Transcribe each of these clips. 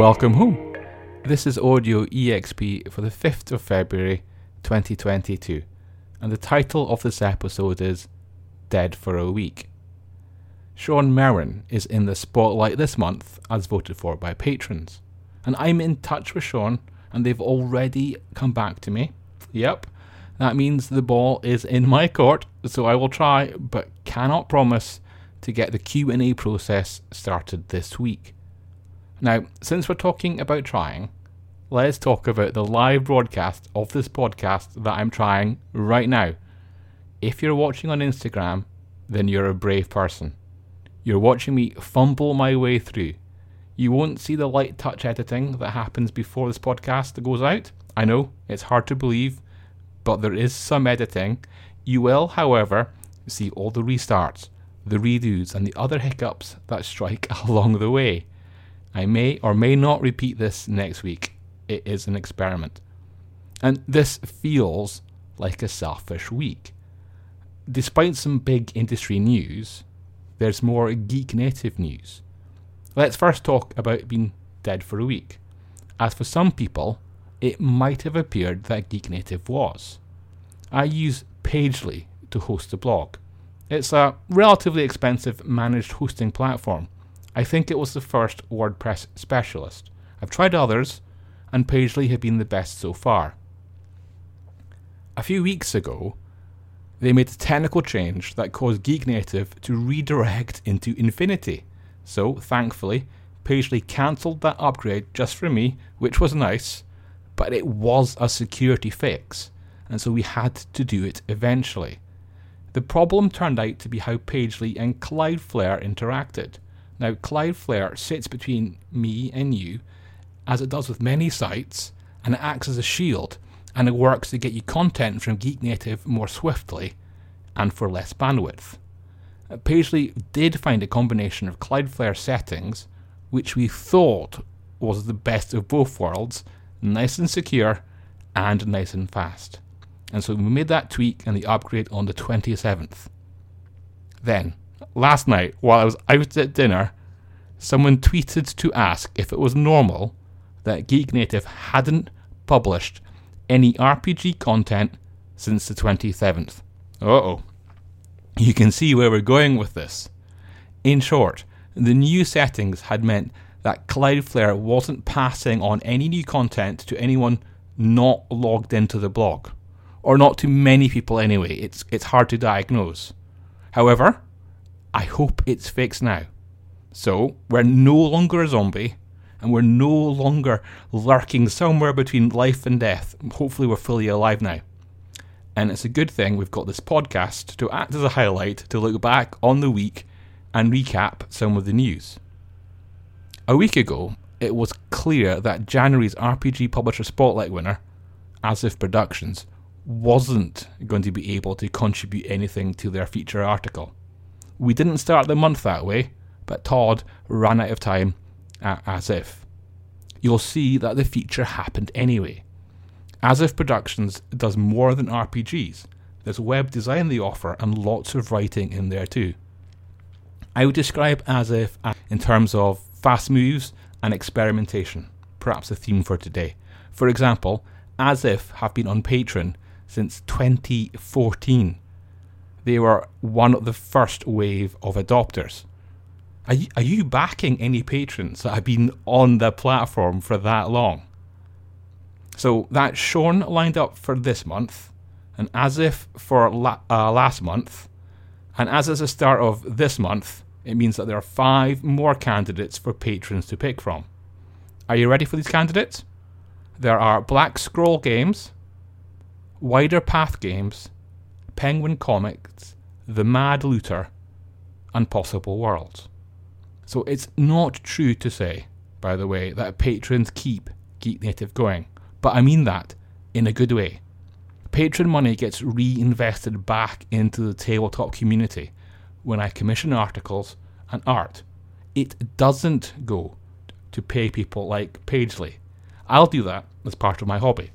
welcome home. This is Audio EXP for the 5th of February 2022, and the title of this episode is Dead for a Week. Sean Merwin is in the spotlight this month as voted for by patrons, and I'm in touch with Sean, and they've already come back to me. Yep, that means the ball is in my court, so I will try, but cannot promise to get the Q&A process started this week. Now, since we're talking about trying, let's talk about the live broadcast of this podcast that I'm trying right now. If you're watching on Instagram, then you're a brave person. You're watching me fumble my way through. You won't see the light touch editing that happens before this podcast goes out. I know, it's hard to believe, but there is some editing. You will, however, see all the restarts, the redos, and the other hiccups that strike along the way. I may or may not repeat this next week. It is an experiment. And this feels like a selfish week. Despite some big industry news, there's more geek native news. Let's first talk about being dead for a week. As for some people, it might have appeared that Geek Native was. I use Pagely to host a blog. It's a relatively expensive managed hosting platform I think it was the first WordPress specialist. I've tried others, and Pagely have been the best so far. A few weeks ago, they made a technical change that caused Geek Native to redirect into Infinity. So, thankfully, Pagely cancelled that upgrade just for me, which was nice, but it was a security fix, and so we had to do it eventually. The problem turned out to be how Pagely and Cloudflare interacted. Now, Cloudflare sits between me and you, as it does with many sites, and it acts as a shield, and it works to get you content from Geek Native more swiftly and for less bandwidth. Uh, Pagely did find a combination of Cloudflare settings, which we thought was the best of both worlds, nice and secure and nice and fast. And so we made that tweak and the upgrade on the 27th. Then, last night, while I was out at dinner, someone tweeted to ask if it was normal that Geek Native hadn't published any RPG content since the 27th. Uh oh. You can see where we're going with this. In short, the new settings had meant that Cloudflare wasn't passing on any new content to anyone not logged into the blog. Or not to many people anyway, it's, it's hard to diagnose. However, I hope it's fixed now. So, we're no longer a zombie, and we're no longer lurking somewhere between life and death. Hopefully, we're fully alive now. And it's a good thing we've got this podcast to act as a highlight to look back on the week and recap some of the news. A week ago, it was clear that January's RPG Publisher Spotlight winner, As If Productions, wasn't going to be able to contribute anything to their feature article. We didn't start the month that way, but Todd ran out of time As If. You'll see that the feature happened anyway. As If Productions does more than RPGs. There's web design they offer and lots of writing in there too. I would describe As If uh, in terms of fast moves and experimentation, perhaps a theme for today. For example, As If have been on Patreon since 2014 they were one of the first wave of adopters. Are you, are you backing any patrons that have been on the platform for that long? So that's Shaun lined up for this month, and as if for la- uh, last month, and as is the start of this month, it means that there are five more candidates for patrons to pick from. Are you ready for these candidates? There are Black Scroll Games, Wider Path Games, Penguin Comics, The Mad Looter, and Possible Worlds. So it's not true to say, by the way, that patrons keep Geek Native going, but I mean that in a good way. Patron money gets reinvested back into the tabletop community when I commission articles and art. It doesn't go to pay people like Pagely. I'll do that as part of my hobby.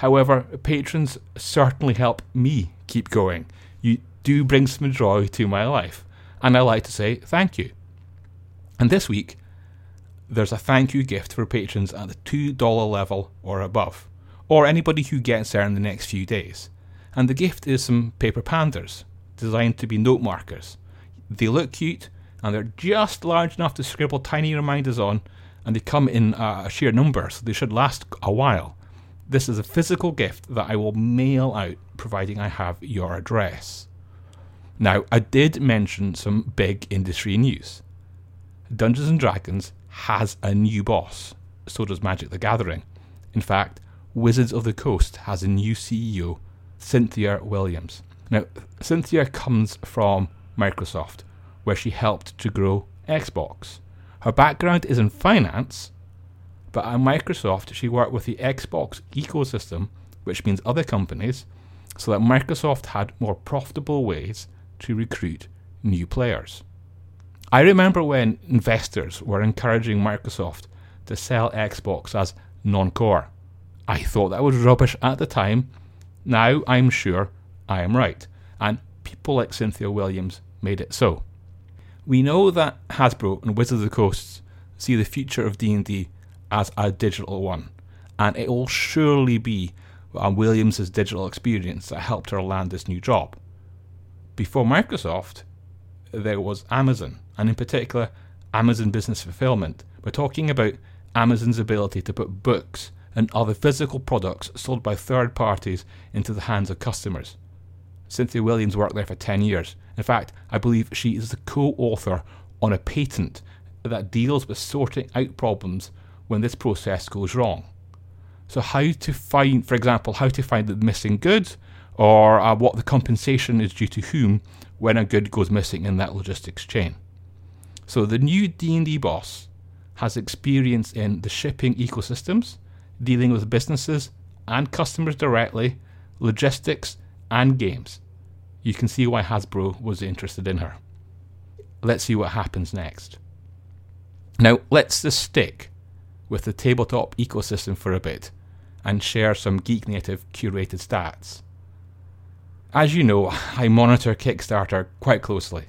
However, patrons certainly help me keep going. You do bring some joy to my life, and I like to say thank you. And this week, there's a thank you gift for patrons at the $2 level or above, or anybody who gets there in the next few days. And the gift is some paper pandas, designed to be note markers. They look cute, and they're just large enough to scribble tiny reminders on, and they come in a sheer number, so they should last a while. This is a physical gift that I will mail out, providing I have your address. Now, I did mention some big industry news. Dungeons and Dragons has a new boss. So does Magic the Gathering. In fact, Wizards of the Coast has a new CEO, Cynthia Williams. Now, Cynthia comes from Microsoft, where she helped to grow Xbox. Her background is in finance, but at Microsoft, she worked with the Xbox ecosystem, which means other companies, so that Microsoft had more profitable ways to recruit new players. I remember when investors were encouraging Microsoft to sell Xbox as non core. I thought that was rubbish at the time. Now I'm sure I am right, and people like Cynthia Williams made it so. We know that Hasbro and Wizards of the Coast see the future of D&D as a digital one, and it will surely be um, Williams' digital experience that helped her land this new job. Before Microsoft, there was Amazon, and in particular, Amazon Business Fulfillment. We're talking about Amazon's ability to put books and other physical products sold by third parties into the hands of customers. Cynthia Williams worked there for 10 years. In fact, I believe she is the co author on a patent that deals with sorting out problems when this process goes wrong. So, how to find, for example, how to find the missing goods, or uh, what the compensation is due to whom when a good goes missing in that logistics chain. So the new D&D boss has experience in the shipping ecosystems, dealing with businesses and customers directly, logistics and games. You can see why Hasbro was interested in her. Let's see what happens next. Now, let's just stick with the tabletop ecosystem for a bit and share some Geek Native curated stats. As you know, I monitor Kickstarter quite closely,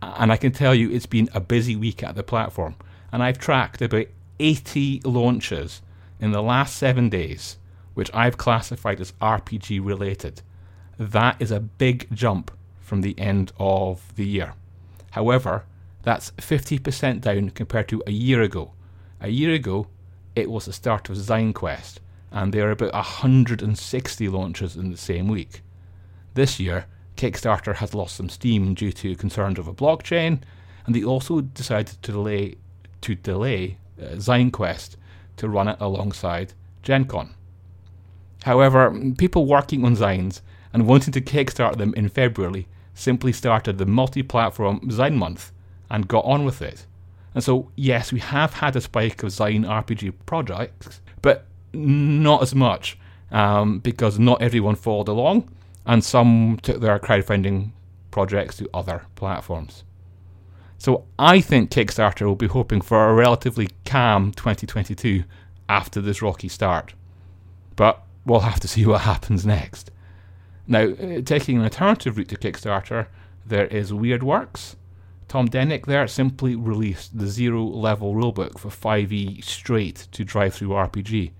and I can tell you it's been a busy week at the platform, and I've tracked about 80 launches in the last seven days, which I've classified as RPG related. That is a big jump from the end of the year. However, that's 50% down compared to a year ago. A year ago, it was the start of ZineQuest, and there are about 160 launches in the same week. This year, Kickstarter has lost some steam due to concerns over blockchain, and they also decided to delay to delay uh, ZineQuest to run it alongside Gen Con. However, people working on Zines and wanting to kickstart them in February simply started the multi platform Zine Month and got on with it. And so, yes, we have had a spike of Zine RPG projects, but not as much um, because not everyone followed along and some took their crowdfunding projects to other platforms. So I think Kickstarter will be hoping for a relatively calm 2022 after this rocky start. But we'll have to see what happens next. Now, uh, taking an alternative route to Kickstarter, there is Weirdworks. Tom Denick there simply released the zero level rulebook for 5e straight to DriveThruRPG.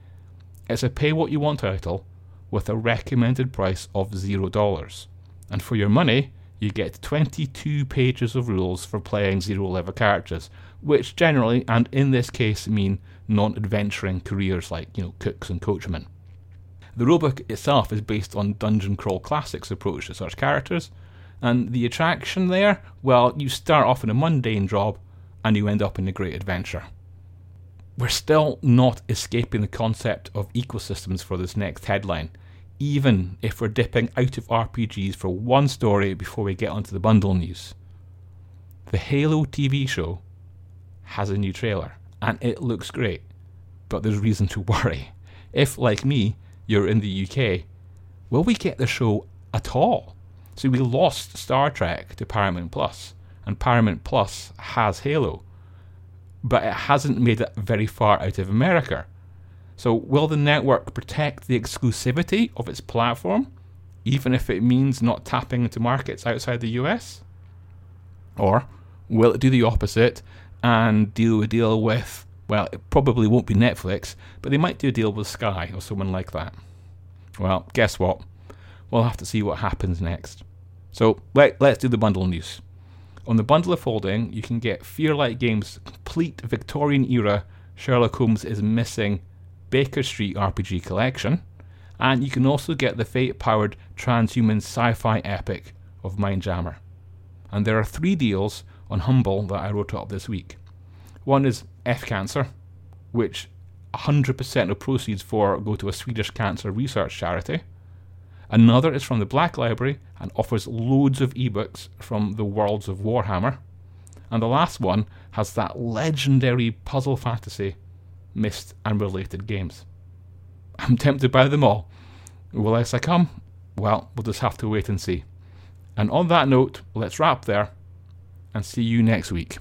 It's a pay what you want title with a recommended price of $0. And for your money, you get 22 pages of rules for playing zero level characters, which generally, and in this case, mean non adventuring careers like, you know, cooks and coachmen. The rulebook itself is based on Dungeon Crawl Classics' approach to such characters, and the attraction there, well, you start off in a mundane job and you end up in a great adventure. We're still not escaping the concept of ecosystems for this next headline, even if we're dipping out of RPGs for one story before we get onto the bundle news. The Halo TV show has a new trailer, and it looks great, but there's reason to worry. If, like me, you're in the UK, will we get the show at all? So we lost Star Trek to Paramount Plus, and Paramount Plus has Halo, but it hasn't made it very far out of America. So, will the network protect the exclusivity of its platform, even if it means not tapping into markets outside the US? Or will it do the opposite and deal a deal with Well, it probably won't be Netflix, but they might do a deal with Sky or someone like that. Well, guess what? We'll have to see what happens next. So let, let's do the bundle news. On the Bundle of Holding, you can get Fearlight Games' complete Victorian era Sherlock Holmes is Missing Baker Street RPG collection, and you can also get the fate powered transhuman sci fi epic of Mindjammer. And there are three deals on Humble that I wrote up this week. One is F Cancer, which 100% of proceeds for go to a Swedish cancer research charity. Another is from the Black Library and offers loads of ebooks from the worlds of Warhammer. And the last one has that legendary puzzle fantasy, Myst and related games. I'm tempted by them all. Will I succumb? Well, we'll just have to wait and see. And on that note, let's wrap there and see you next week.